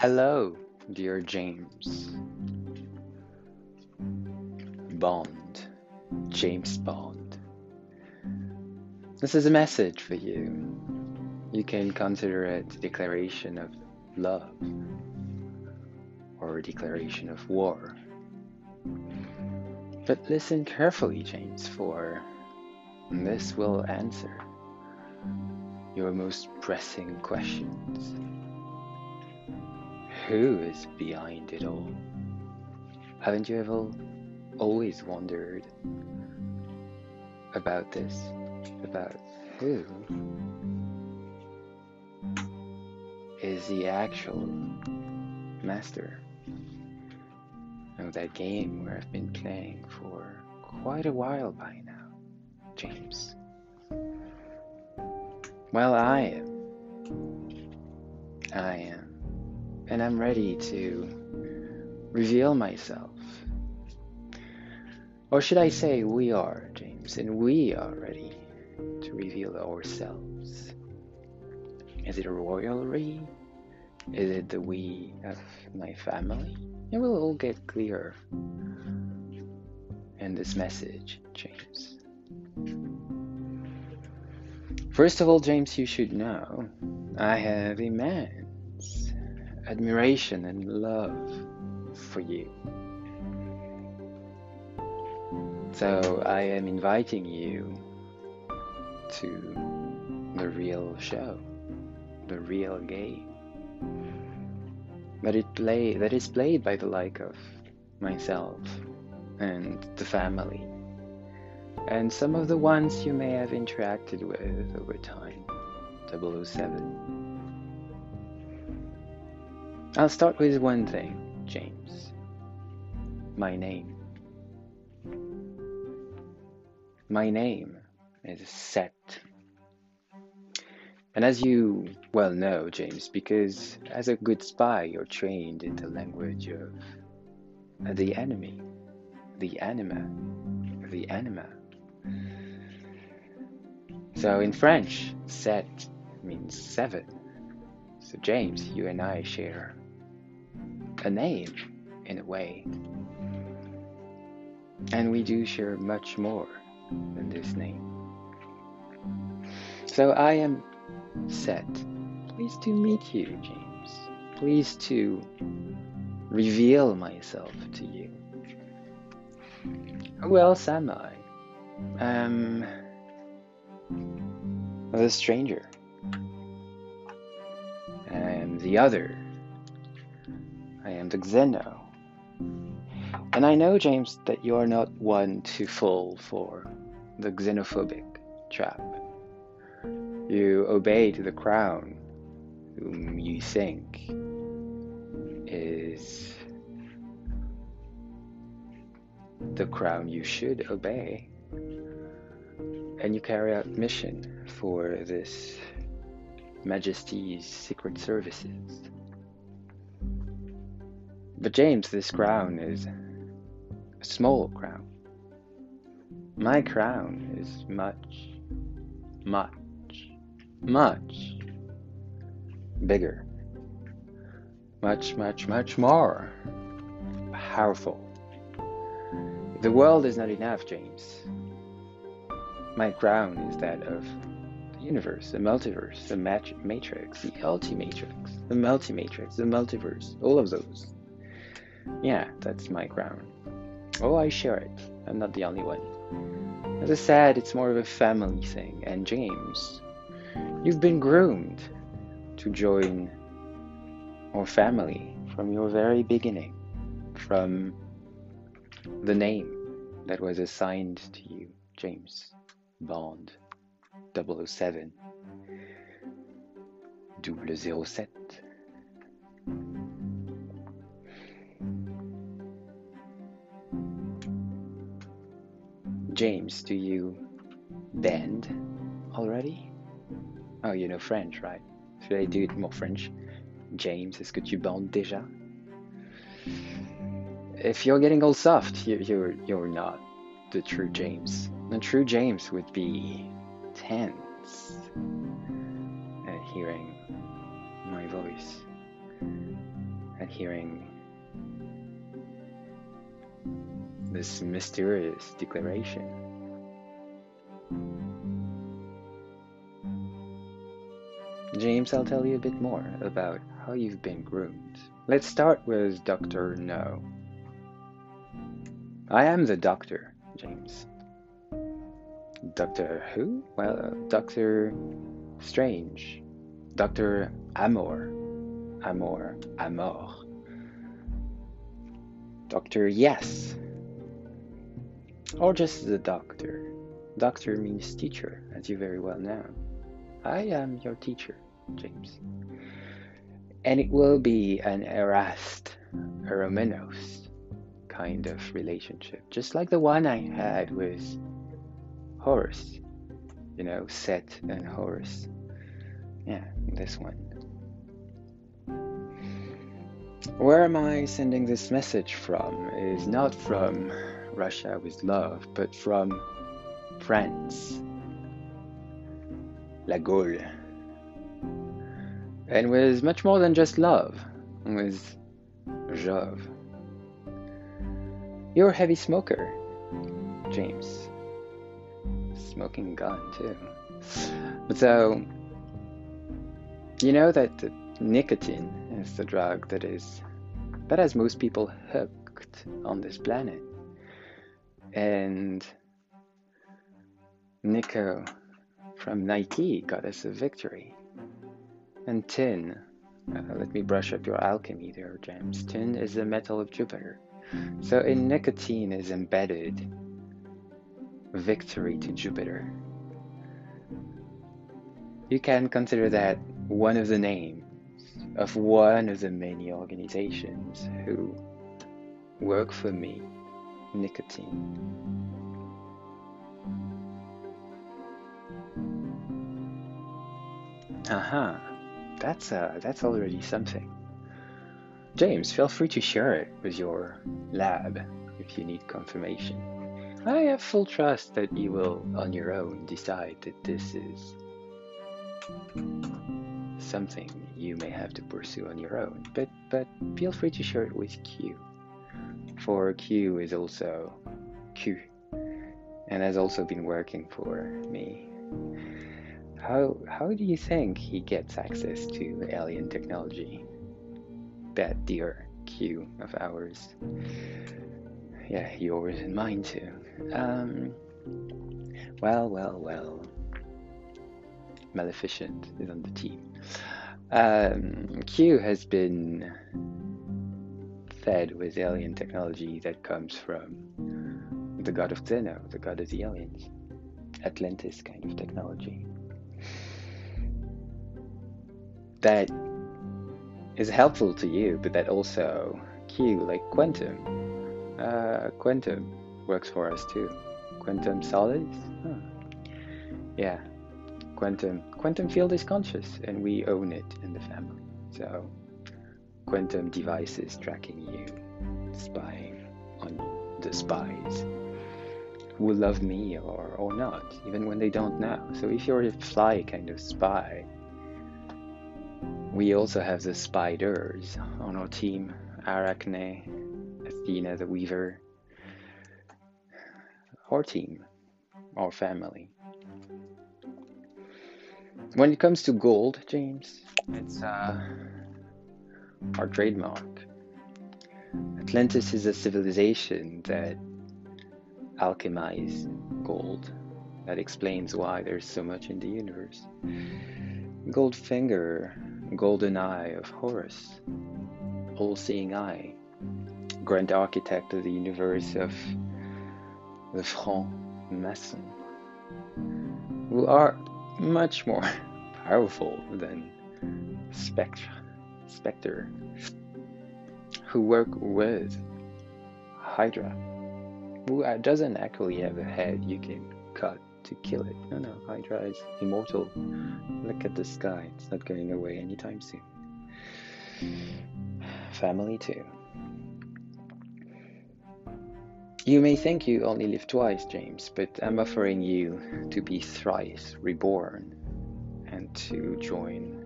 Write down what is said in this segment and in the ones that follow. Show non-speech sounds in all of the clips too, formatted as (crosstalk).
Hello, dear James. Bond. James Bond. This is a message for you. You can consider it a declaration of love or a declaration of war. But listen carefully, James, for this will answer your most pressing questions. Who is behind it all? Haven't you ever always wondered about this? About who is the actual master of that game where I've been playing for quite a while by now, James? Well, I am. I am. And I'm ready to reveal myself. Or should I say, we are, James, and we are ready to reveal ourselves. Is it a royalty? Is it the we of my family? It will all get clear in this message, James. First of all, James, you should know I have immense admiration and love for you. So I am inviting you to the real show, the real game. That it play that is played by the like of myself and the family and some of the ones you may have interacted with over time. 007. I'll start with one thing, James. My name. My name is Set. And as you well know, James, because as a good spy, you're trained in the language of the enemy, the anima, the anima. So in French, Set means seven. So James, you and I share a name in a way. And we do share much more than this name. So I am set. Pleased to meet you, James. Pleased to reveal myself to you. Who else am I? Um, the stranger. I am the other. I am the Xeno. And I know, James, that you are not one to fall for the xenophobic trap. You obey to the crown, whom you think is the crown you should obey and you carry out mission for this Majesty's Secret Services. But James, this crown is a small crown. My crown is much, much, much bigger. Much, much, much more powerful. The world is not enough, James. My crown is that of the universe, the multiverse, the mat- matrix, the ultimatrix, the multimatrix, the multiverse, all of those. Yeah, that's my crown. Oh, I share it. I'm not the only one. As I said, it's more of a family thing. And James, you've been groomed to join our family from your very beginning, from the name that was assigned to you, James. Bond 007 007 James, do you bend already? Oh, you know French, right? Should I do it more French? James, est-ce que tu bandes déjà? If you're getting all soft, you're, you're, you're not the true James. The true James would be tense at hearing my voice. and hearing this mysterious declaration. James, I'll tell you a bit more about how you've been groomed. Let's start with Dr. No. I am the doctor, James. Doctor who? Well, Doctor Strange. Doctor Amor. Amor. Amor. Doctor Yes. Or just the doctor. Doctor means teacher, as you very well know. I am your teacher, James. And it will be an Erast, Eromenos kind of relationship, just like the one I had with Horus. You know, Set and Horus. Yeah, this one. Where am I sending this message from is not from Russia with love, but from France. La Gaule. And with much more than just love, with Jove. You're a heavy smoker, James. Smoking gun, too. But so, you know that nicotine is the drug that is that has most people hooked on this planet. And Nico from Nike got us a victory. And tin, uh, let me brush up your alchemy there, James. Tin is the metal of Jupiter. So in nicotine is embedded victory to Jupiter. You can consider that one of the names of one of the many organizations who work for me, nicotine. Aha, uh-huh. that's uh, that's already something. James, feel free to share it with your lab if you need confirmation. I have full trust that you will, on your own, decide that this is something you may have to pursue on your own, but, but feel free to share it with Q. For Q is also Q and has also been working for me. How, how do you think he gets access to alien technology? That dear Q of ours. Yeah, yours and mine too. Um, well, well, well. Maleficent is on the team. Um, Q has been fed with alien technology that comes from the god of Xeno, the god of the aliens. Atlantis kind of technology. That is helpful to you, but that also Q, like quantum. Uh, quantum works for us too. Quantum solids? Huh. Yeah, quantum quantum field is conscious and we own it in the family so quantum devices tracking you spying on the spies who love me or, or not even when they don't know. So if you're a fly kind of spy we also have the spiders on our team. Arachne athena the weaver. Our team our family. When it comes to gold, James, it's uh, our trademark. Atlantis is a civilization that alchemized gold. That explains why there's so much in the universe. Goldfinger, golden eye of Horus, all seeing eye, grand architect of the universe of the franc mason, who are much more (laughs) powerful than Spectre, Spectre, who work with Hydra, who uh, doesn't actually have a head you can cut to kill it. No, no, Hydra is immortal. Look at the sky, it's not going away anytime soon. Family too. You may think you only live twice, James, but I'm offering you to be thrice reborn and to join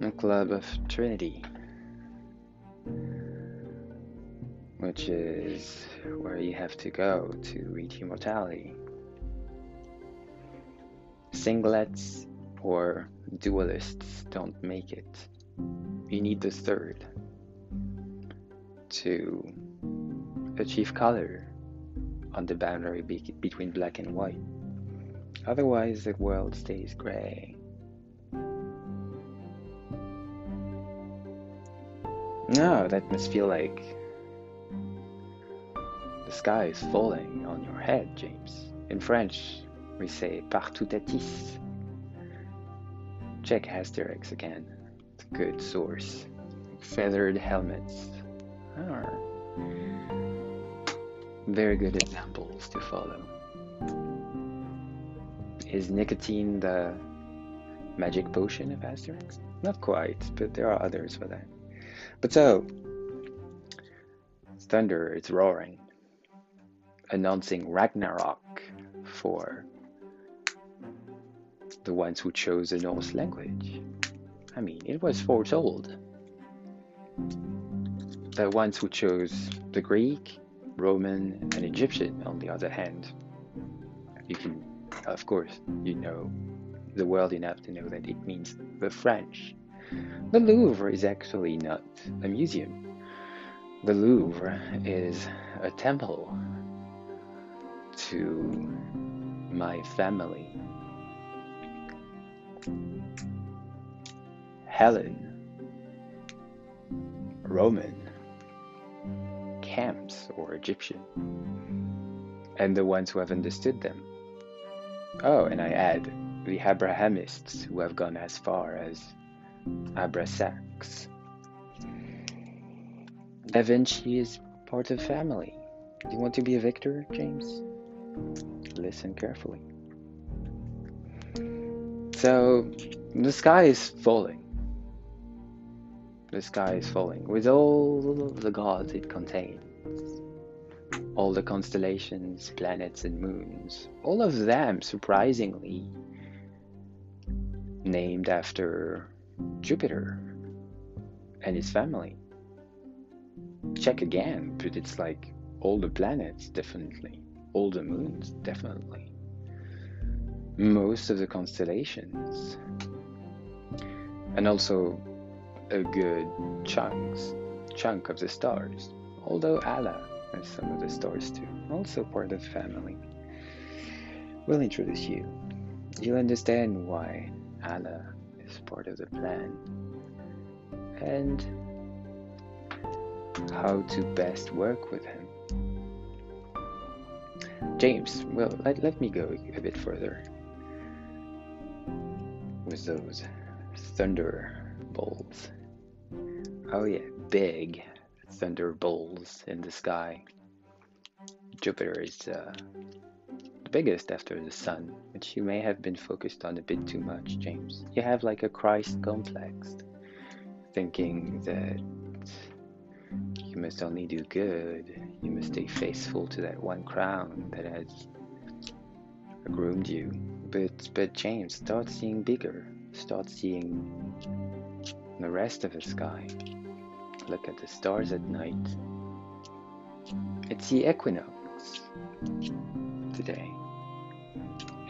a club of Trinity. which is where you have to go to reach immortality. Singlets or dualists don't make it. You need the third to achieve color on the boundary be- between black and white. Otherwise, the world stays gray. No, that must feel like the sky is falling on your head, James. In French, we say par Toutatis Check Asterix again. It's a good source. Feathered helmets are very good examples to follow. Is nicotine the magic potion of Asterix? Not quite, but there are others for that. But so, thunder is roaring, announcing Ragnarok for the ones who chose the Norse language. I mean, it was foretold. The ones who chose the Greek, Roman, and Egyptian, on the other hand, you can, of course, you know the world enough to know that it means the French. The Louvre is actually not a museum. The Louvre is a temple to my family. Helen, Roman, camps or Egyptian, and the ones who have understood them. Oh, and I add the Abrahamists who have gone as far as Abrasax. Da Vinci is part of family. Do you want to be a victor, James? Listen carefully. So, the sky is falling. The sky is falling with all the gods it contains. All the constellations, planets, and moons. All of them, surprisingly, named after Jupiter and his family. Check again, but it's like all the planets, definitely. All the moons, definitely. Most of the constellations. And also a good chunks, chunk of the stars. Although Allah has some of the stars too, also part of the family. We'll introduce you. You'll understand why Allah is part of the plan and how to best work with him. James, well, let, let me go a bit further with those thunderbolts. Oh, yeah, big thunderbolts in the sky. Jupiter is uh, biggest after the sun, which you may have been focused on a bit too much, James. You have like a Christ complex, thinking that you must only do good, you must stay faithful to that one crown that has groomed you. But, but James, start seeing bigger, start seeing the rest of the sky. Look at the stars at night. It's the equinox today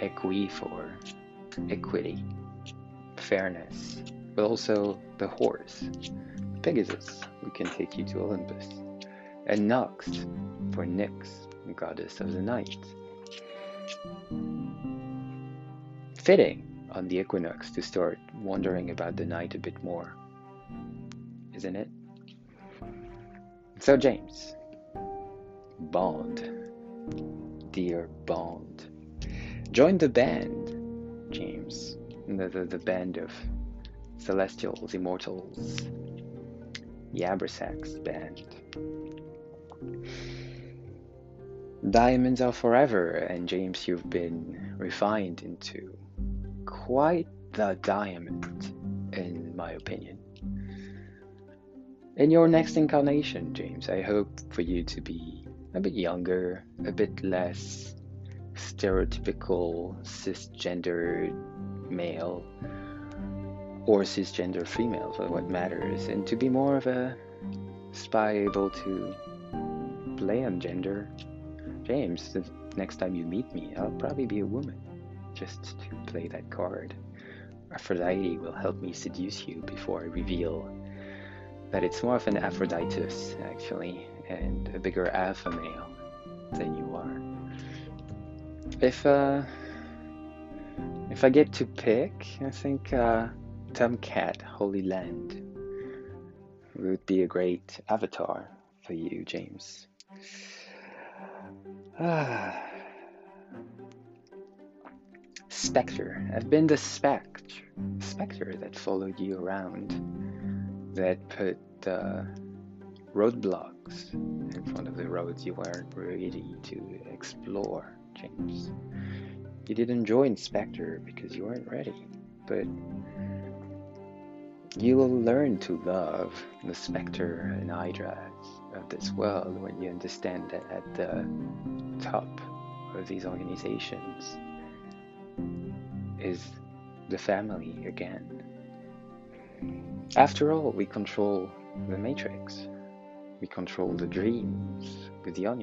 equi for equity, fairness, but also the horse, Pegasus, who can take you to Olympus, and Nox for Nyx, goddess of the night. Fitting on the equinox to start wondering about the night a bit more, isn't it? So, James, Bond, dear Bond. Join the band, James. The, the, the band of celestials, immortals. The Abrasax band. Diamonds are forever, and James, you've been refined into quite the diamond, in my opinion. In your next incarnation, James, I hope for you to be a bit younger, a bit less stereotypical cisgender male or cisgender female for what matters, and to be more of a spy able to play on gender. James, the next time you meet me, I'll probably be a woman, just to play that card. Aphrodite will help me seduce you before I reveal that it's more of an Aphroditus, actually, and a bigger alpha male than you are. If, uh, if I get to pick, I think, uh, Tomcat Holy Land would be a great avatar for you, James. Ah. (sighs) Spectre. I've been the spectre, spectre that followed you around, that put uh, roadblocks in front of the roads you weren't ready to explore, James. You didn't join Spectre because you weren't ready, but you will learn to love the Spectre and Hydras of this world when you understand that at the top of these organizations is the family again. After all, we control the matrix. We control the dreams with the on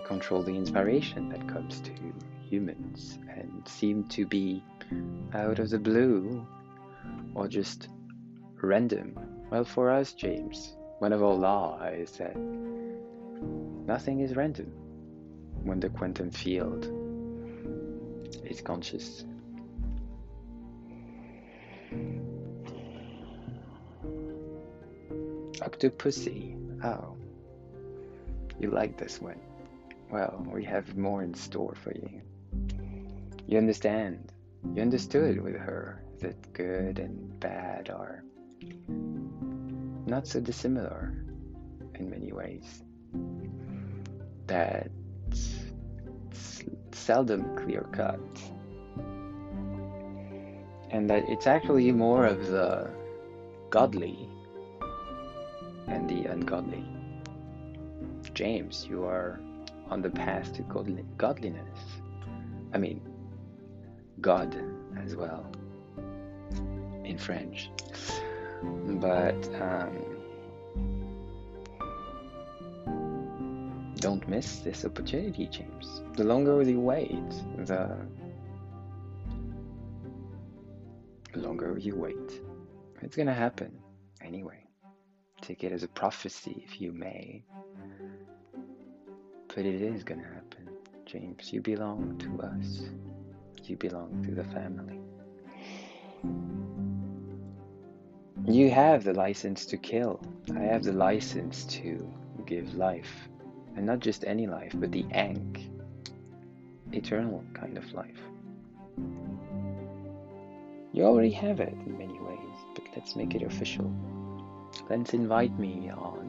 control the inspiration that comes to humans and seem to be out of the blue or just random. Well, for us, James, one of our is that nothing is random when the quantum field is conscious. Octopussy. Oh, you like this one. Well, we have more in store for you. You understand. You understood with her that good and bad are not so dissimilar in many ways. That it's seldom clear cut. And that it's actually more of the godly and the ungodly. James, you are on the path to godliness. I mean, God as well in French. But um, don't miss this opportunity, James. The longer you wait, the longer you wait. It's gonna happen anyway. Take it as a prophecy, if you may. But it is gonna happen, James. You belong to us. You belong to the family. You have the license to kill. I have the license to give life. And not just any life, but the Ankh. Eternal kind of life. You already have it in many ways, but let's make it official. Let's invite me on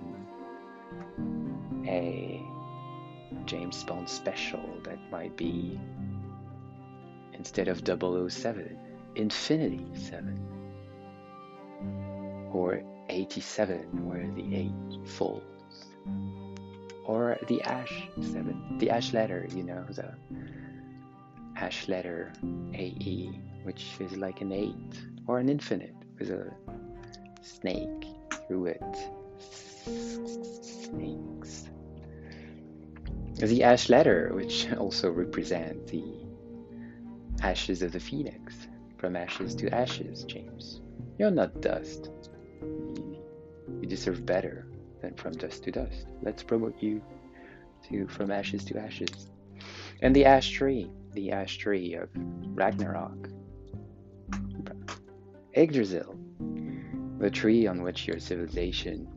a James Bond special that might be instead of 007, Infinity 7 or 87 where the 8 falls. Or the ash 7 the ash letter you know the ash letter AE which is like an 8 or an infinite with a snake through it. Snakes the ash letter which (laughs) also represent the ashes of the phoenix from ashes to ashes James you're not dust you deserve better than from dust to dust. Let's promote you to from ashes to ashes. And the ash tree, the ash tree of Ragnarok. Yggdrasil, the tree on which your civilization,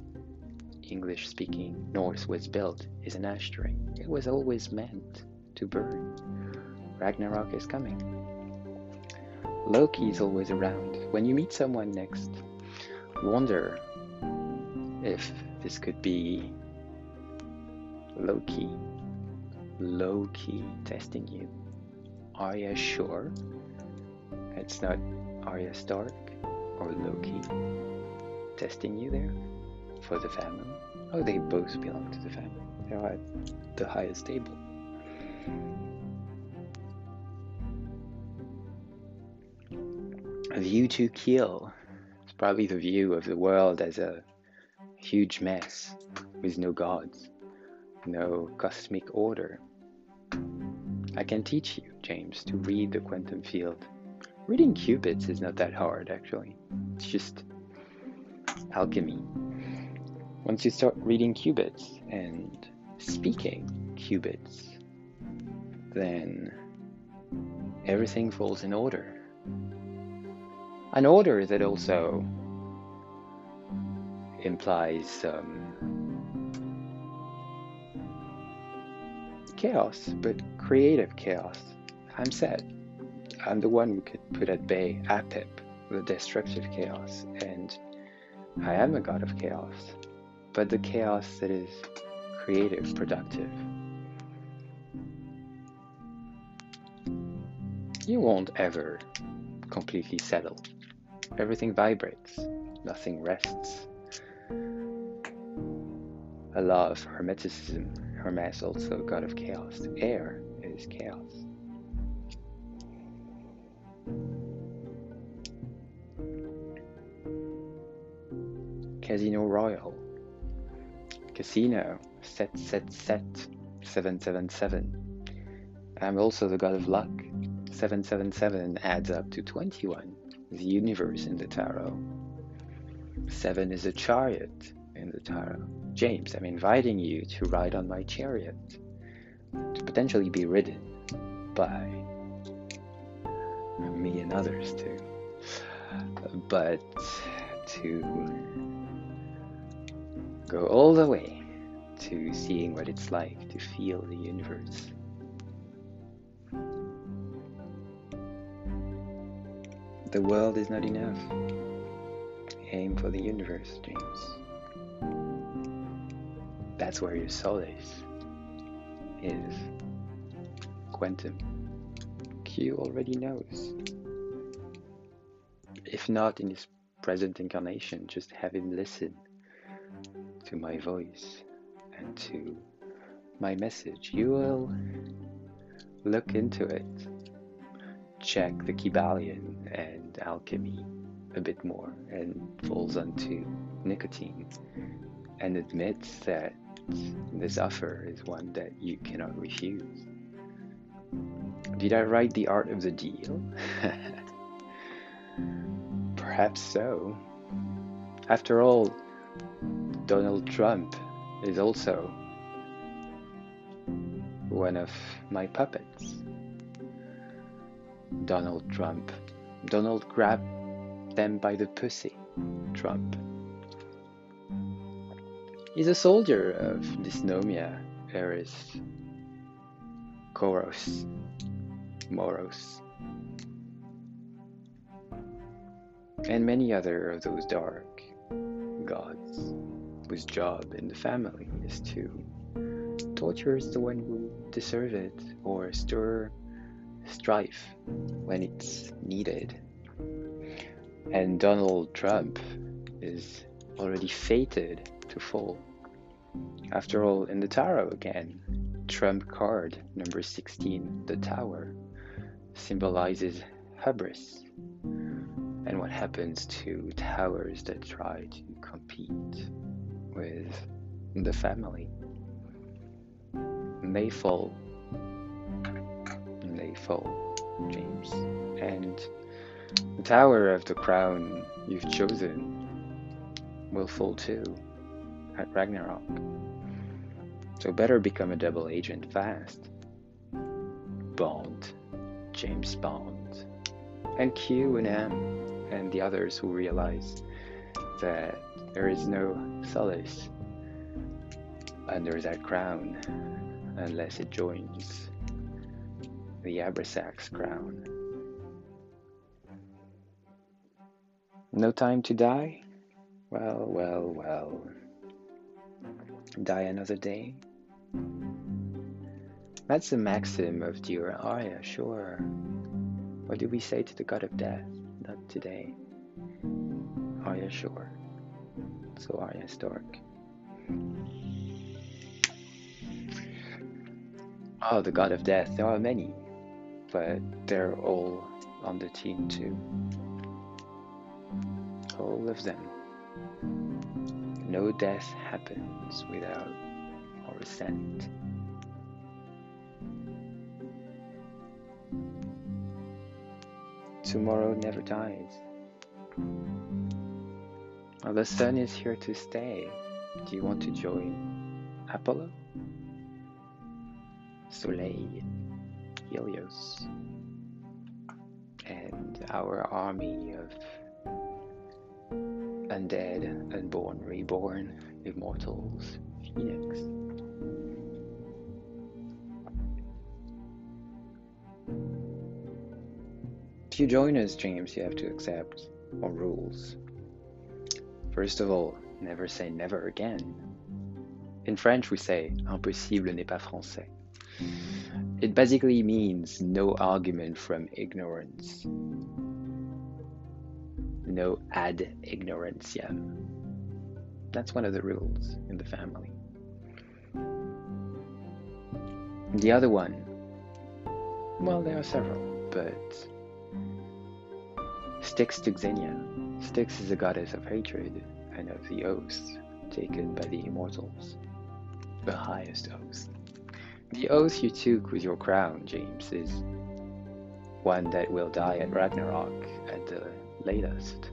English speaking Norse, was built, is an ash tree. It was always meant to burn. Ragnarok is coming. Loki is always around. When you meet someone next, wonder if this could be Loki. Loki testing you. Are you sure it's not Arya Stark or Loki testing you there for the family? Oh, they both belong to the family. They are at the highest table. A view to kill. It's probably the view of the world as a huge mess with no gods, no cosmic order. I can teach you, James, to read the quantum field. Reading qubits is not that hard, actually. It's just alchemy. Once you start reading qubits and speaking qubits, then everything falls in order. An order that also implies um, chaos, but creative chaos. I'm sad. I'm the one who could put at bay Apep, the destructive chaos, and I am a god of chaos, but the chaos that is creative, productive. You won't ever completely settle. Everything vibrates, nothing rests. A law of Hermeticism. Hermes also god of chaos. Air is chaos. Casino Royale. Casino. Set, set, set. 777. I'm also the god of luck. 777 adds up to 21, the universe in the tarot. 7 is a chariot in the tarot. James, I'm inviting you to ride on my chariot, to potentially be ridden by me and others too, but to go all the way to seeing what it's like to feel the universe. The world is not enough. Aim for the universe, James. That's where your soul is. Is quantum. Q already knows. If not in his present incarnation, just have him listen to my voice and to my message. You will look into it check the Kybalion and alchemy a bit more and falls onto nicotine and admits that this offer is one that you cannot refuse. Did I write The Art of the Deal? (laughs) Perhaps so. After all, Donald Trump is also one of my puppets. Donald Trump. Donald grabbed them by the pussy. Trump. He's a soldier of Dysnomia, Eris, Koros, Moros, and many other of those dark gods whose job in the family is to torture the one who deserve it or stir strife when it's needed. And Donald Trump is already fated to fall. After all, in the tarot again, Trump card number 16, the Tower, symbolizes hubris and what happens to towers that try to compete with the family. They fall They fall, James. And the tower of the crown you've chosen will fall too at Ragnarok. So better become a double agent fast. Bond, James Bond, and Q and M, and the others who realize that there is no solace under that crown unless it joins the Abrasax crown. No time to die? Well, well, well. Die another day? That's the maxim of dear Arya, sure. What do we say to the god of death? Not today. Arya, sure. So Arya Stark. Oh, the god of death. There are many but they're all on the team too. All of them. no death happens without our assent. Tomorrow never dies. Well, the sun is here to stay. Do you want to join Apollo? Soleil, Helios, and our army of undead, unborn, reborn, immortals, Phoenix. If you join us, James, you have to accept our rules. First of all, never say never again. In French, we say impossible n'est pas français. It basically means no argument from ignorance. No ad ignorantiam. That's one of the rules in the family. The other one, well, there are several, but sticks to Xenia. Styx is a goddess of hatred and of the oaths taken by the immortals, the highest oath. The oath you took with your crown, James, is one that will die at Ragnarok at the latest.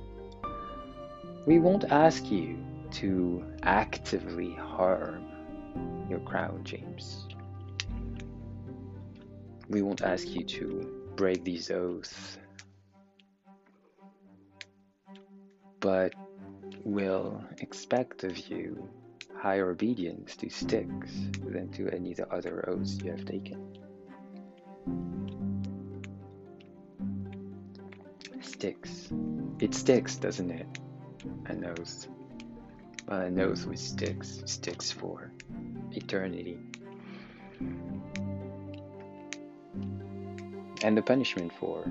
We won't ask you to actively harm your crown, James. We won't ask you to break these oaths, but will expect of you higher obedience to Styx than to any of the other oaths you have taken. Sticks. It sticks, doesn't it? A nose. Well, a nose with sticks sticks for eternity. And the punishment for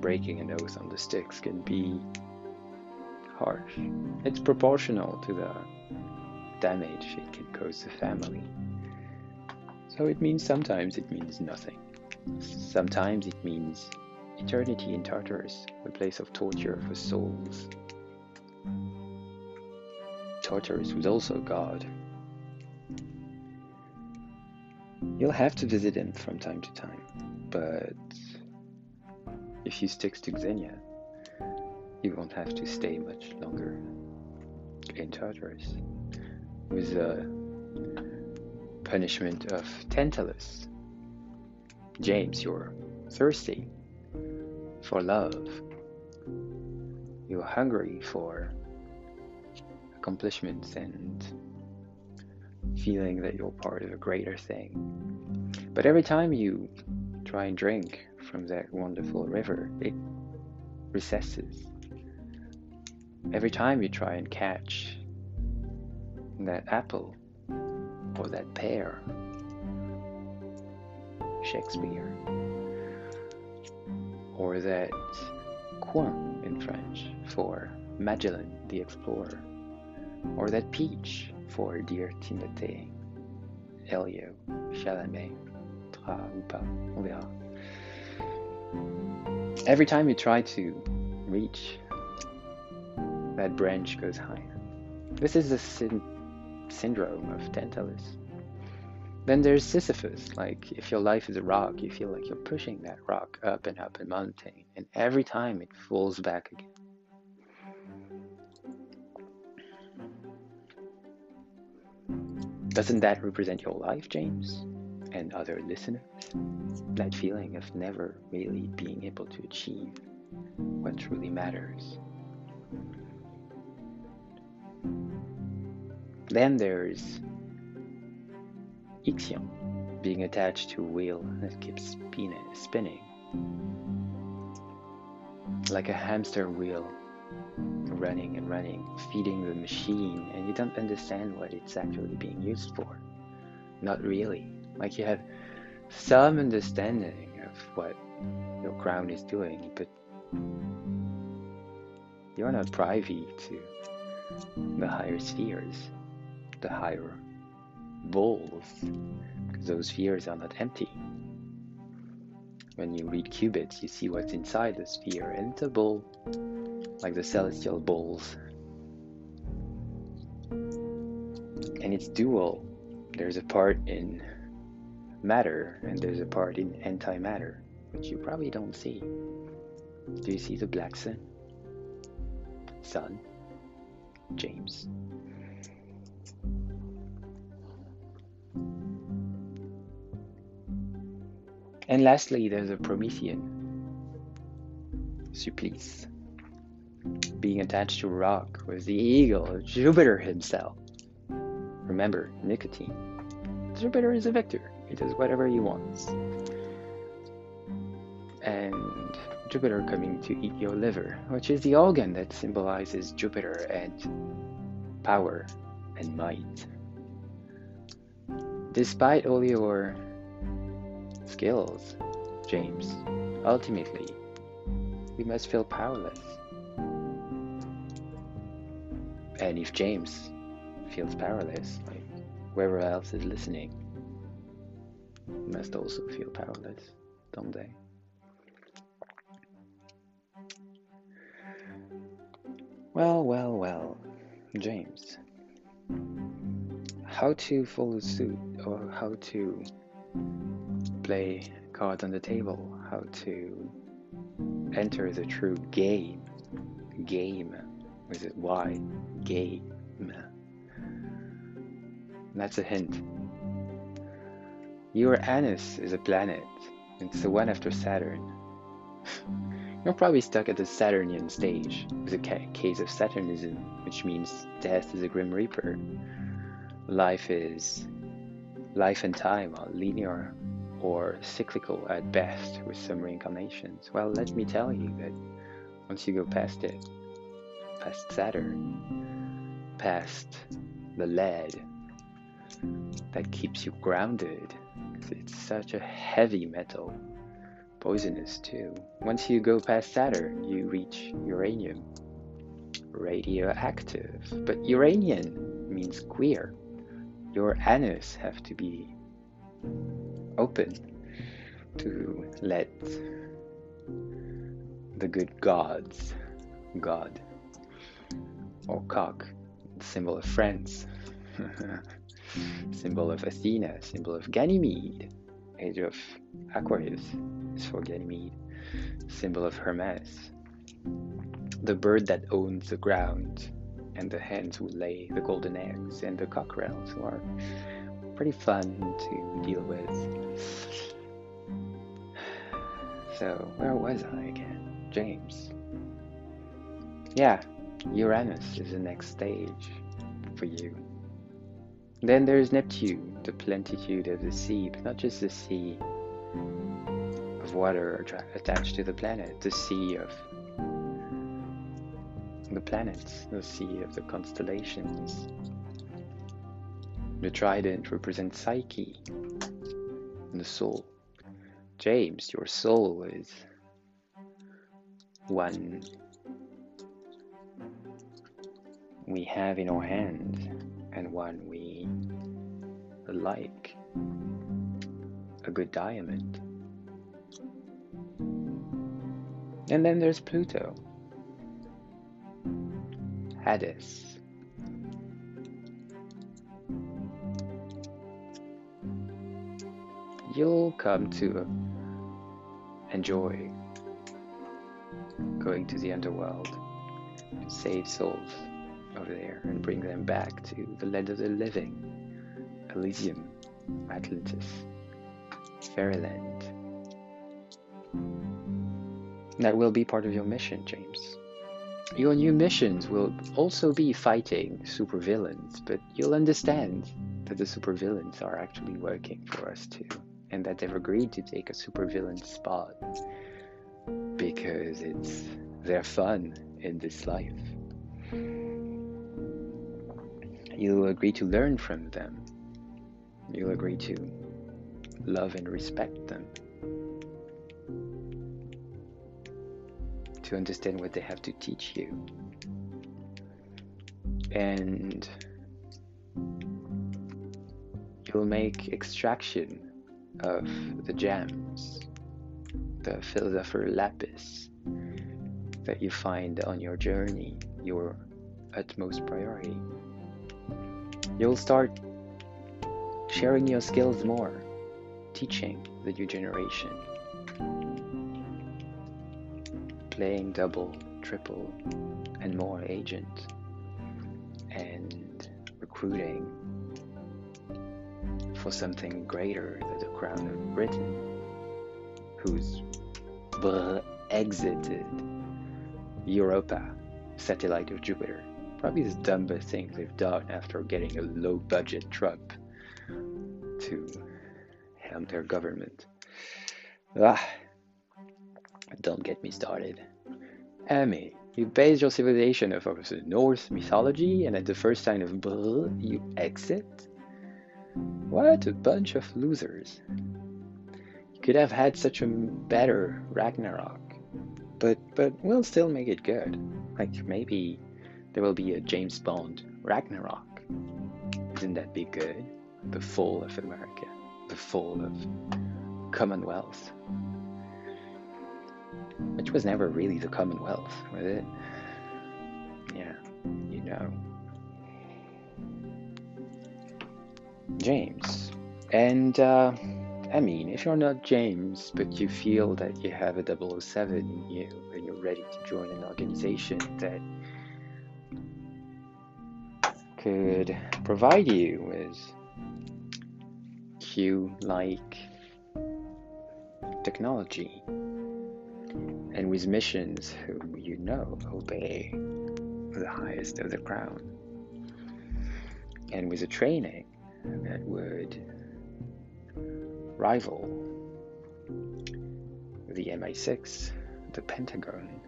breaking an oath on the Styx can be harsh. It's proportional to the damage it can cause the family. So it means sometimes it means nothing. Sometimes it means eternity in Tartarus, a place of torture for souls. Tartarus was also God. You'll have to visit him from time to time, but if you stick to Xenia, you won't have to stay much longer in Tartarus with the punishment of Tantalus. James, you're thirsty for love. You're hungry for accomplishments and feeling that you're part of a greater thing. But every time you try and drink from that wonderful river, it recesses. Every time you try and catch that apple or that pear, Shakespeare, or that coin in French for Magellan the explorer, or that peach for Dear Timothée, Elio, Chalamet, Tra ou pas, on verra. Every time you try to reach, that branch goes higher. This is the syn- syndrome of Tantalus. Then there's Sisyphus, like if your life is a rock, you feel like you're pushing that rock up and up a mountain, and every time it falls back again. Doesn't that represent your life, James? And other listeners? That feeling of never really being able to achieve what truly matters. Then there's Ixion, being attached to a wheel that keeps spinning, like a hamster wheel, running and running, feeding the machine, and you don't understand what it's actually being used for. Not really. Like you have some understanding of what your crown is doing, but you're not privy to the higher spheres, the higher balls, because those spheres are not empty. When you read qubits, you see what's inside the sphere, and a bowl, like the celestial balls. and it's dual. There's a part in matter and there's a part in antimatter, which you probably don't see. Do you see the black sun? Sun? James. And lastly, there's a Promethean. Supplice. Being attached to a rock was the eagle, Jupiter himself. Remember, nicotine. Jupiter is a victor, He does whatever he wants. And Jupiter coming to eat your liver, which is the organ that symbolizes Jupiter and power and might. Despite all your skills, James, ultimately, we must feel powerless. And if James feels powerless, like whoever else is listening must also feel powerless, don't they? Well, well, well, James. How to follow suit or how to play cards on the table, how to enter the true game. Game. Is it Y? Game. That's a hint. Uranus is a planet. It's the one after Saturn. (laughs) You're probably stuck at the Saturnian stage, with a ca- case of Saturnism, which means death is a grim reaper. Life is life and time are linear or cyclical at best with some reincarnations. Well, let me tell you that once you go past it, past Saturn, past the lead that keeps you grounded, it's such a heavy metal, poisonous too. Once you go past Saturn, er, you reach uranium, radioactive. But uranium means queer. Your anus have to be open to let the good gods, God, or cock, symbol of friends, (laughs) symbol of Athena, symbol of Ganymede, age of Aquarius is for Ganymede, symbol of Hermes, the bird that owns the ground, and the hens who lay the golden eggs, and the cockerels who are pretty fun to deal with. So, where was I again? James. Yeah, Uranus is the next stage for you. Then there's Neptune, the plenitude of the sea, but not just the sea of water attached to the planet, the sea of the planets, the sea of the constellations, the trident represents Psyche and the soul. James, your soul is one we have in our hands and one we like. A good diamond. And then there's Pluto. Hades. you'll come to enjoy going to the underworld to save souls over there and bring them back to the land of the living, Elysium, Atlantis, Fairyland. That will be part of your mission, James. Your new missions will also be fighting supervillains, but you'll understand that the supervillains are actually working for us too and that they've agreed to take a supervillain spot because it's their fun in this life. You'll agree to learn from them. You agree to love and respect them. To understand what they have to teach you. And you'll make extraction of the gems, the philosopher lapis that you find on your journey, your utmost priority. You'll start sharing your skills more, teaching the new generation, playing double, triple, and more agent, and recruiting for something greater than the crown of Britain, who's exited Europa, satellite of Jupiter. Probably the dumbest thing they've done after getting a low budget Trump to their government. Ah, don't get me started. Emmy, you base your civilization off of the Norse mythology, and at the first sign of brr, you exit? What a bunch of losers. You could have had such a better Ragnarok, but but we'll still make it good. Like maybe there will be a James Bond Ragnarok. Wouldn't that be good? The fall of America, the fall of Commonwealth. Which was never really the Commonwealth, was it? Yeah, you know. James. And, uh, I mean, if you're not James, but you feel that you have a 007 in you and you're ready to join an organization that could provide you with Q like technology and with missions who you know obey the highest of the crown and with a training that would rival the MI6, the Pentagon,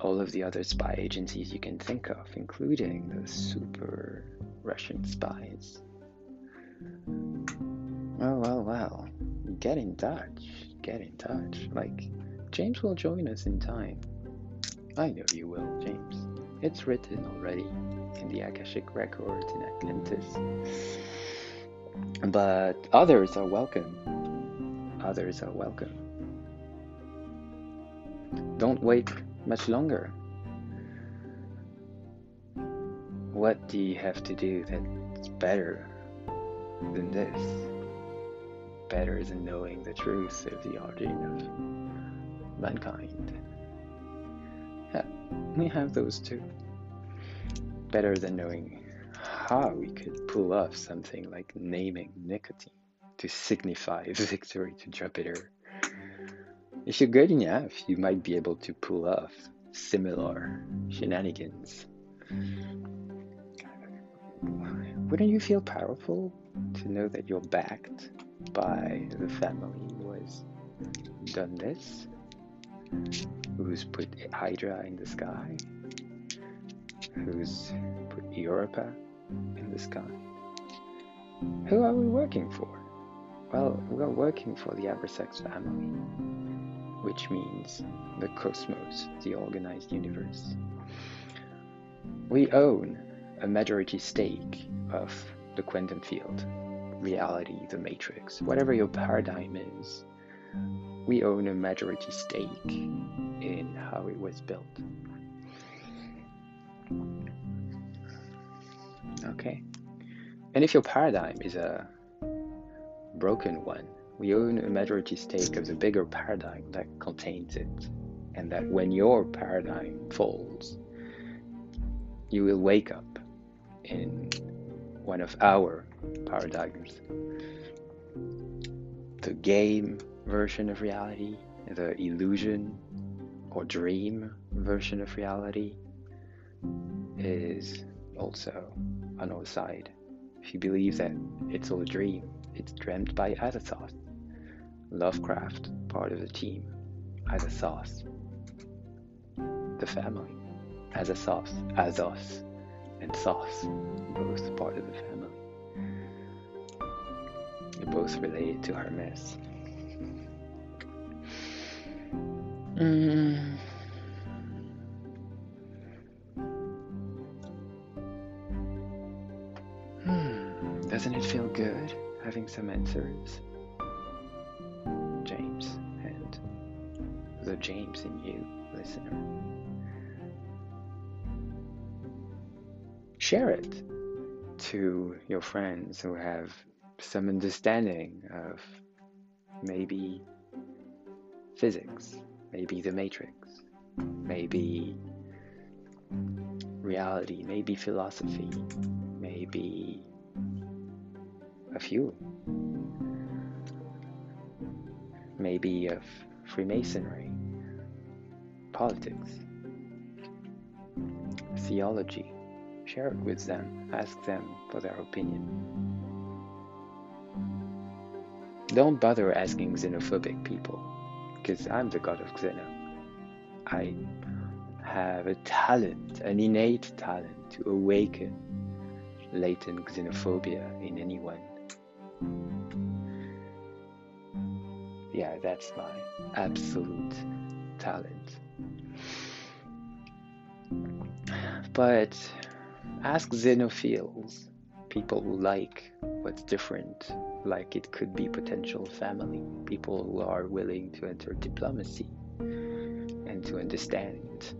all of the other spy agencies you can think of, including the super Russian spies. Oh, well, well. Get in touch. Get in touch. Like, James will join us in time. I know you will, James. It's written already in the Akashic records in Atlantis. But others are welcome. Others are welcome. Don't wait much longer. What do you have to do that's better than this? Better than knowing the truth of the origin of mankind. We have those too better than knowing how we could pull off something like naming nicotine to signify (laughs) victory to Jupiter. If you're good enough, you might be able to pull off similar shenanigans. Wouldn't you feel powerful to know that you're backed by the family who has done this? Who's put Hydra in the sky? who's put Europa in the sky. Who are we working for? Well, we are working for the Abrasax family, which means the cosmos, the organized universe. We own a majority stake of the quantum field, reality, the matrix, whatever your paradigm is. We own a majority stake in how it was built. Okay. And if your paradigm is a broken one, we own a majority stake of the bigger paradigm that contains it. And that when your paradigm falls, you will wake up in one of our paradigms. The game version of reality, the illusion or dream version of reality, is also on our side. If you believe that it's all a dream, it's dreamt by Azathoth. Lovecraft, part of the team. Azathoth. The family. Azathoth, Azoth, and Thoth, both part of the family. They're both related to Hermes. Mm. Doesn't it feel good having some answers? James, and the James in you, listener. Share it to your friends who have some understanding of maybe physics, maybe the matrix, maybe reality, maybe philosophy, maybe a few, maybe of Freemasonry, politics, theology. Share it with them, ask them for their opinion. Don't bother asking xenophobic people, because I'm the god of Xeno. I have a talent, an innate talent to awaken latent xenophobia in anyone. Yeah, that's my absolute talent. But ask xenophiles, people who like what's different, like it could be potential family, people who are willing to enter diplomacy and to understand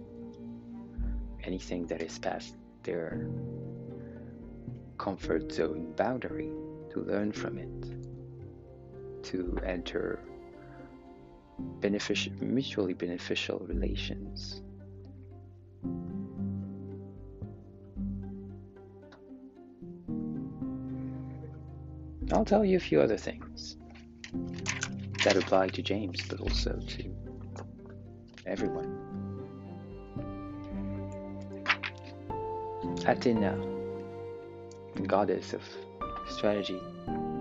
anything that is past their comfort zone boundary, to learn from it, to enter beneficial, mutually beneficial relations. I'll tell you a few other things that apply to James, but also to everyone. Athena, goddess of strategy,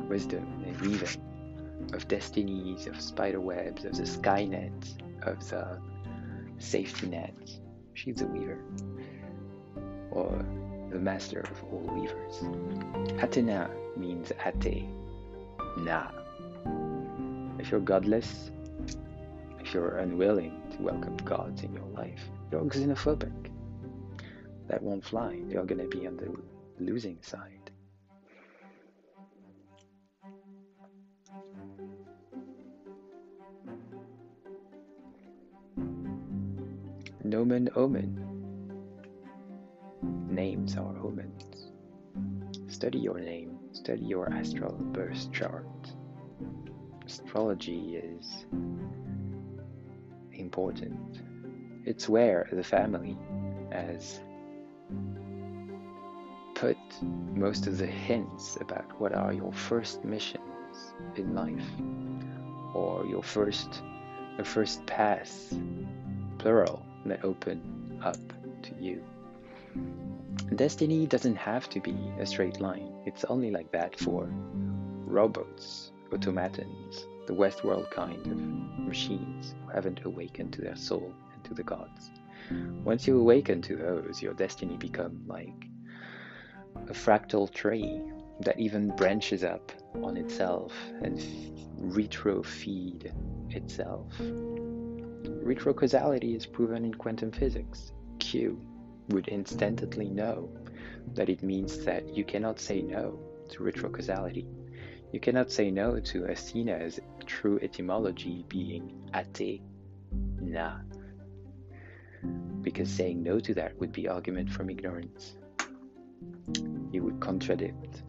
wisdom, and weaving, of destinies, of spider webs, of the skynet, of the safety net. She's a weaver, or the master of all weavers. Athena means ate, na. If you're godless, if you're unwilling to welcome gods in your life, you're xenophobic that won't fly. You're going to be on the losing side. Nomen omen. Names are omens. Study your name, study your astral birth chart. Astrology is important. It's where the family has put most of the hints about what are your first missions in life or your first the first paths plural that open up to you destiny doesn't have to be a straight line it's only like that for robots automatons the westworld kind of machines who haven't awakened to their soul and to the gods once you awaken to those your destiny becomes like a fractal tree that even branches up on itself and retro feed itself. Retrocausality is proven in quantum physics. Q would instantly know that it means that you cannot say no to retrocausality. You cannot say no to Athena's true etymology being ate na. Because saying no to that would be argument from ignorance it would contradict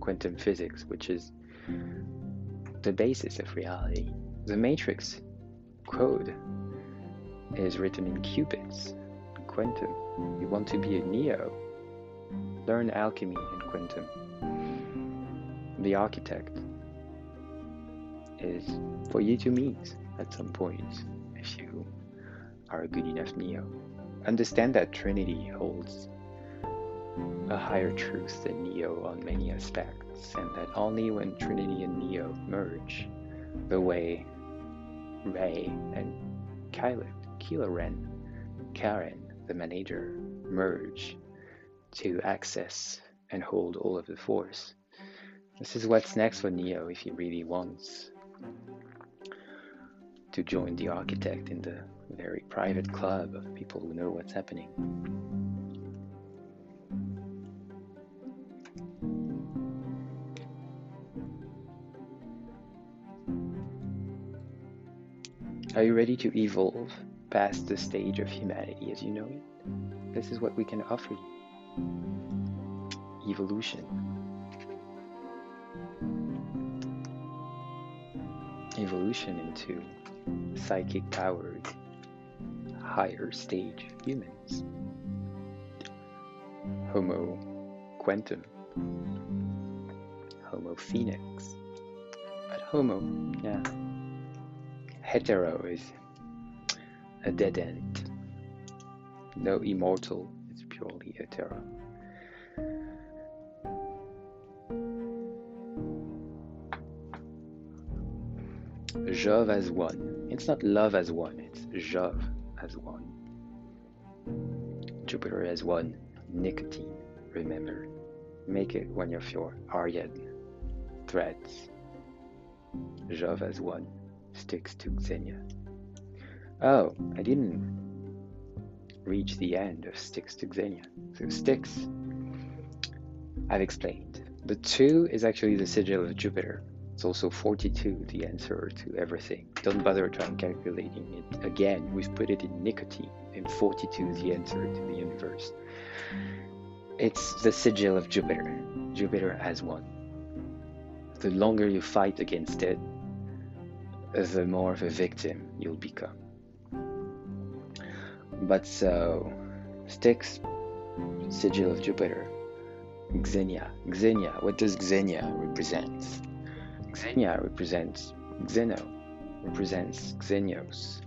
quantum physics, which is the basis of reality. The matrix code is written in qubits, quantum. You want to be a neo, learn alchemy in quantum. The architect is for you to meet at some point if you are a good enough neo. Understand that Trinity holds a higher truth than Neo on many aspects, and that only when Trinity and Neo merge, the way Rey and Kylo, Kylo Ren, Karen, the manager, merge to access and hold all of the Force. This is what's next for Neo if he really wants to join the architect in the very private club of people who know what's happening. Are you ready to evolve past the stage of humanity as you know it? This is what we can offer you. evolution. Evolution into psychic powered higher stage humans. Homo quantum, Homo phoenix. But Homo, yeah, hetero is a dead end. No immortal, it's purely a terror. Jove as one. It's not love as one, it's Jove as one. Jupiter as one. Nicotine, remember. Make it one of your Aryan threads. Jove as one. Styx to Xenia. Oh, I didn't reach the end of Styx to Xenia. So Styx, I've explained. The two is actually the sigil of Jupiter. It's also 42, the answer to everything. Don't bother trying calculating it again. We've put it in nicotine, and 42 is the answer to the universe. It's the sigil of Jupiter. Jupiter has one. The longer you fight against it, the more of a victim you'll become. But so, Styx, sigil of Jupiter, Xenia. Xenia, what does Xenia represent? Xenia represents Xeno, represents Xenios.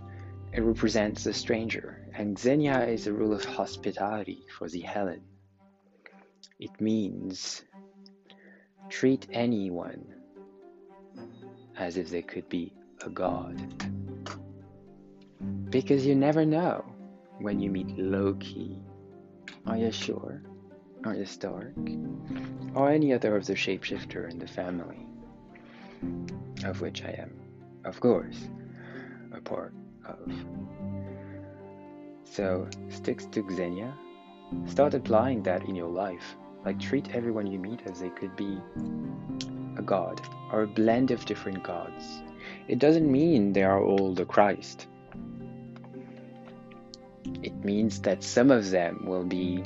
It represents the stranger, and Xenia is a rule of hospitality for the Helen. It means treat anyone as if they could be a god. Because you never know when you meet Loki. Are you mm-hmm. sure? Are you Stark? Or any other of the shapeshifter in the family? of which I am, of course, a part of. So, Styx to Xenia. Start applying that in your life. Like, treat everyone you meet as they could be a god or a blend of different gods. It doesn't mean they are all the Christ. It means that some of them will be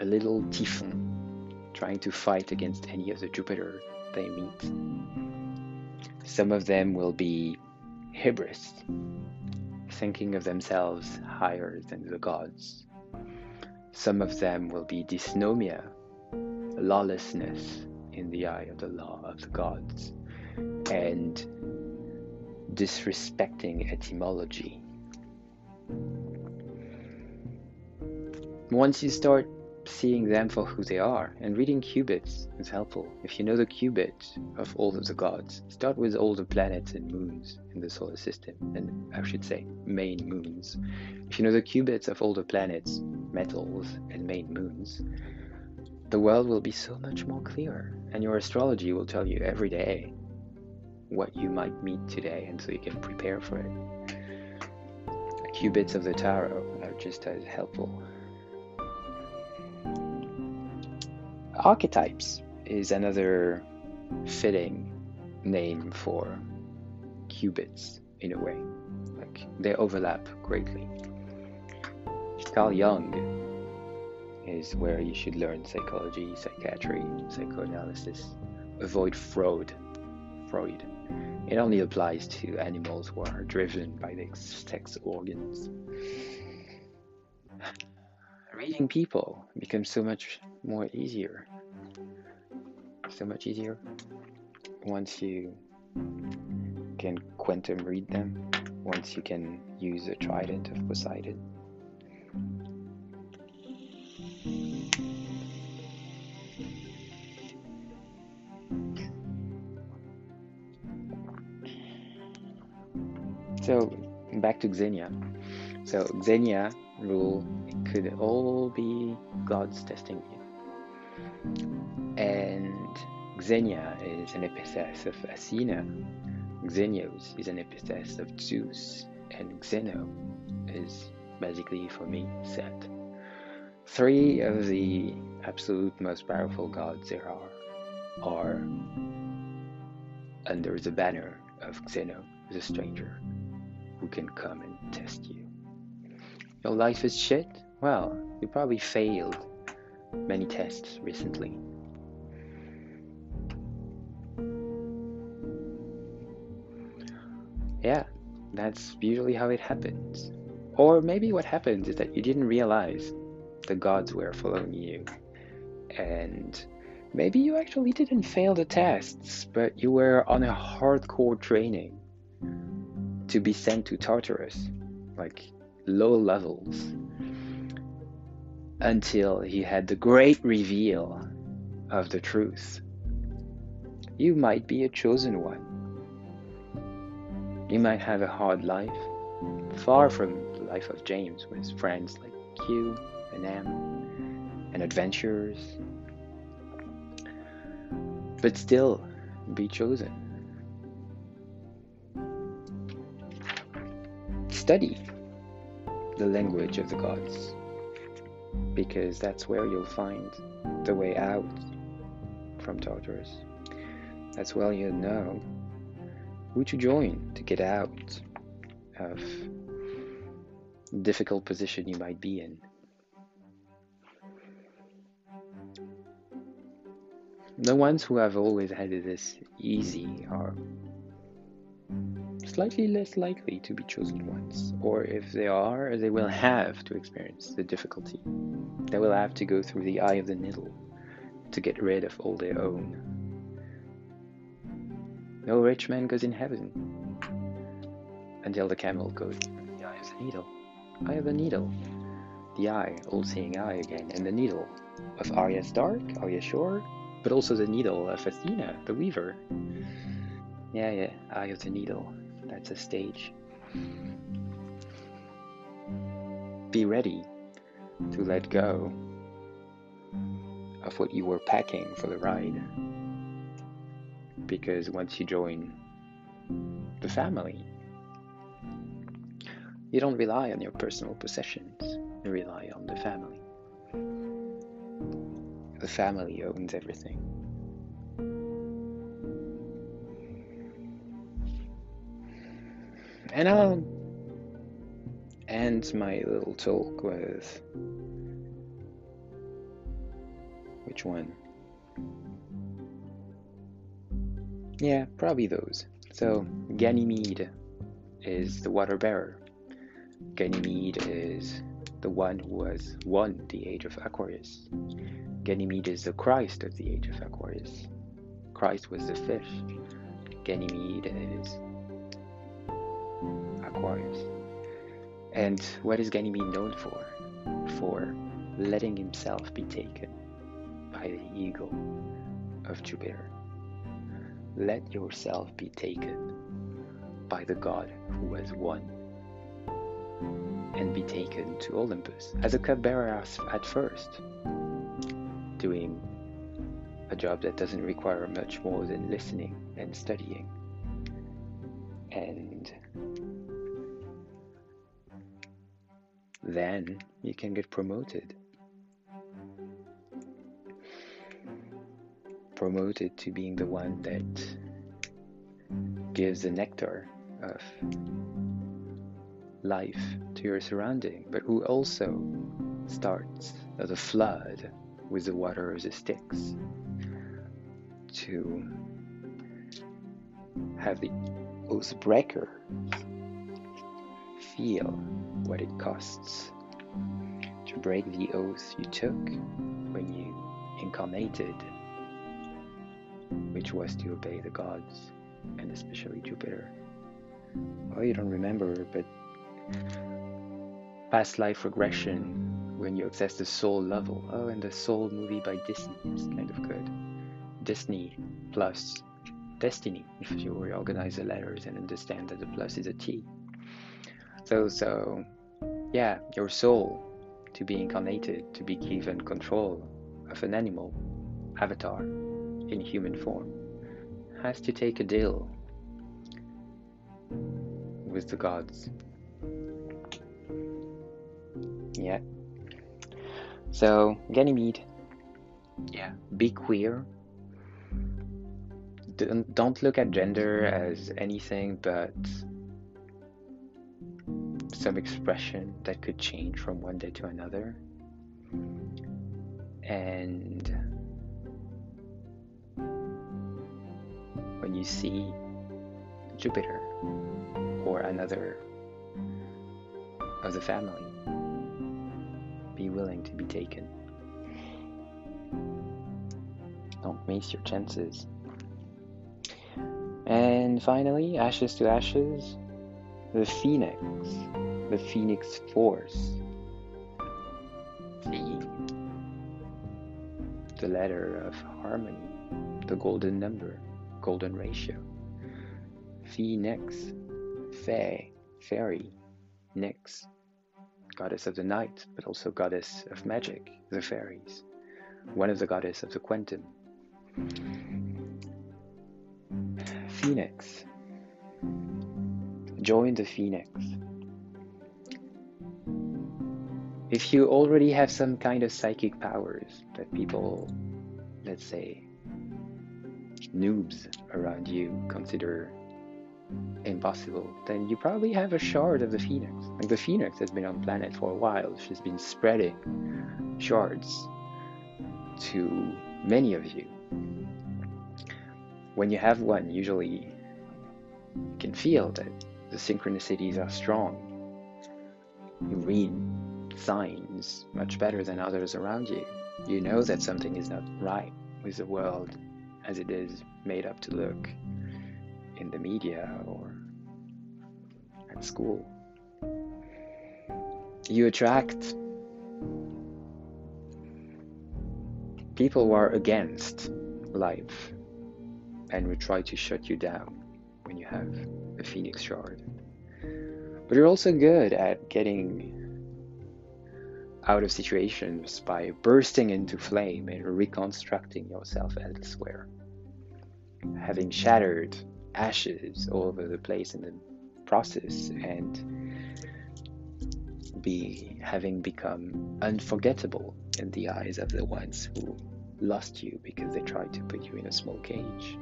a little Typhon trying to fight against any of the Jupiter they meet. Some of them will be hybris, thinking of themselves higher than the gods. Some of them will be dysnomia, lawlessness in the eye of the law of the gods, and disrespecting etymology. Once you start seeing them for who they are. And reading qubits is helpful. If you know the qubit of all of the gods, start with all the planets and moons in the solar system, and I should say main moons. If you know the qubits of all the planets, metals, and main moons, the world will be so much more clear, and your astrology will tell you every day what you might meet today, and so you can prepare for it. Qubits of the tarot are just as helpful. Archetypes is another fitting name for qubits in a way. Like they overlap greatly. Carl Jung is where you should learn psychology, psychiatry, psychoanalysis. Avoid Freud. Freud. It only applies to animals who are driven by their sex organs. Reading people becomes so much more easier. So much easier once you can quantum read them, once you can use a trident of Poseidon. So back to Xenia. So Xenia rule could all be gods testing you. And Xenia is an epithet of Athena. Xenios is an epithet of Zeus. And Xeno is basically, for me, Set. Three of the absolute most powerful gods there are are under the banner of Xeno, the stranger, who can come and test you. Your life is shit? Well, You probably failed many tests recently. Yeah, that's usually how it happens. Or maybe what happens is that you didn't realize the gods were following you. And maybe you actually didn't fail the tests, but you were on a hardcore training to be sent to Tartarus, like low levels, until he had the great reveal of the truth. You might be a chosen one. You might have a hard life, far from the life of James with friends like Q and M and adventures, but still be chosen. Study the language of the gods because that's where you'll find the way out from Tartarus. That's where you'll know who to join to get out of difficult position you might be in. The ones who have always had this easy are slightly less likely to be chosen ones, or if they are, they will have to experience the difficulty. They will have to go through the eye of the needle to get rid of all their own. No rich man goes in heaven until the camel goes in the eye of the needle. Eye of the needle. The eye, all seeing eye again, and the needle of Arya Stark, Arya Shore, but also the needle of Athena, the weaver. Yeah, yeah, eye of the needle. That's a stage. Be ready to let go of what you were packing for the ride. Because once you join the family, you don't rely on your personal possessions, you rely on the family. The family owns everything. And um, I'll end my little talk with which one? Yeah, probably those. So, Ganymede is the water bearer. Ganymede is the one who has won the age of Aquarius. Ganymede is the Christ of the age of Aquarius. Christ was the fish. Ganymede is Aquarius. And what is Ganymede known for? For letting himself be taken by the ego of Jupiter. Let yourself be taken by the god who has won and be taken to Olympus as a cupbearer at first, doing a job that doesn't require much more than listening and studying. And then you can get promoted. Promoted to being the one that gives the nectar of life to your surrounding, but who also starts a flood with the water of the Styx to have the oath breaker feel what it costs to break the oath you took when you incarnated, which was to obey the gods and especially Jupiter. Oh, you don't remember, but past life regression when you access the soul level. Oh, and the soul movie by Disney is kind of good. Disney plus destiny, (laughs) if you reorganize the letters and understand that the plus is a T. So, so, yeah, your soul to be incarnated, to be given control of an animal, avatar, in human form, has to take a deal with the gods. Yeah. So, Ganymede. Yeah. Be queer. Don't, don't look at gender as anything but some expression that could change from one day to another. And when you see Jupiter or another of the family, be willing to be taken. Don't waste your chances. And finally, Ashes to Ashes, the Phoenix, the Phoenix Force. The, the letter of harmony, the golden number, golden ratio. Phoenix, Fae, Fairy, Nyx, goddess of the night, but also goddess of magic, the fairies, one of the goddess of the quantum. Phoenix. Join the Phoenix. If you already have some kind of psychic powers that people, let's say, noobs around you consider impossible, then you probably have a shard of the phoenix. Like the phoenix has been on planet for a while. She's been spreading shards to many of you. When you have one, usually you can feel that the synchronicities are strong. You read signs much better than others around you. You know that something is not right with the world as it is made up to look in the media or at school. You attract people who are against life and will try to shut you down when you have a phoenix shard. But you're also good at getting out of situations by bursting into flame and reconstructing yourself elsewhere. Having shattered ashes all over the place in the process and be having become unforgettable in the eyes of the ones who lost you because they tried to put you in a small cage.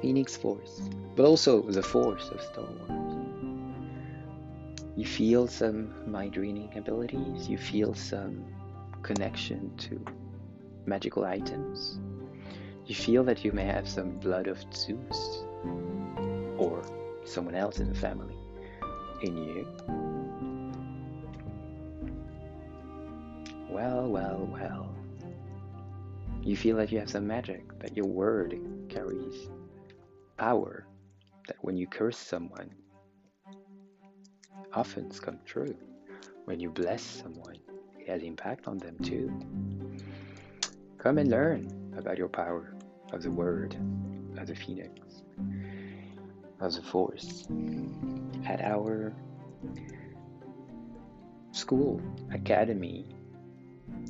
Phoenix Force, but also the Force of Star Wars. You feel some mind reading abilities, you feel some connection to magical items, you feel that you may have some blood of Zeus or someone else in the family in you. Well, well, well. You feel that you have some magic, that your word carries power, that when you curse someone, often come true. When you bless someone, it has impact on them too. Come and learn about your power of the word, of the phoenix, of the force at our school, academy,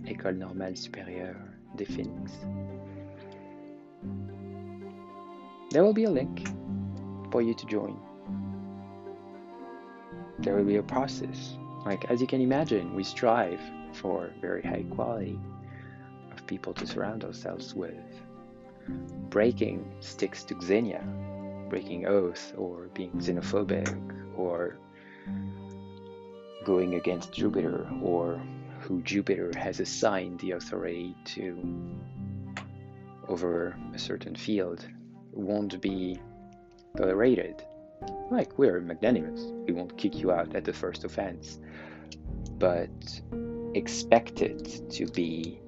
École Normale Supérieure des Phoenix. There will be a link for you to join. There will be a process. Like, as you can imagine, we strive for very high quality of people to surround ourselves with. Breaking Styx to Xenia, breaking oath, or being xenophobic, or going against Jupiter, or who Jupiter has assigned the authority to over a certain field won't be tolerated. Like, we're magnanimous, we won't kick you out at the first offense, but expect it to be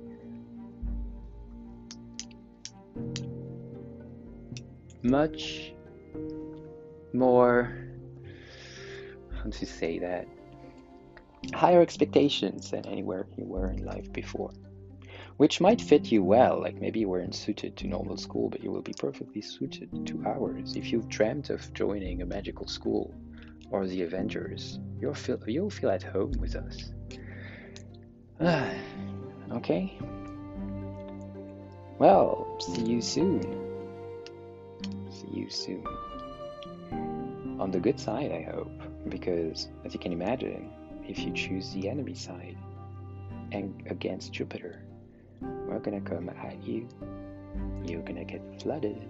much more, how to say that, higher expectations than anywhere you were in life before. Which might fit you well, like maybe you weren't suited to normal school, but you will be perfectly suited to ours. If you've dreamt of joining a magical school or the Avengers, you'll feel, you'll feel at home with us. (sighs) okay? Well, see you soon. See you soon. On the good side, I hope, because as you can imagine, if you choose the enemy side and against Jupiter, we're gonna come at you. You're gonna get flooded.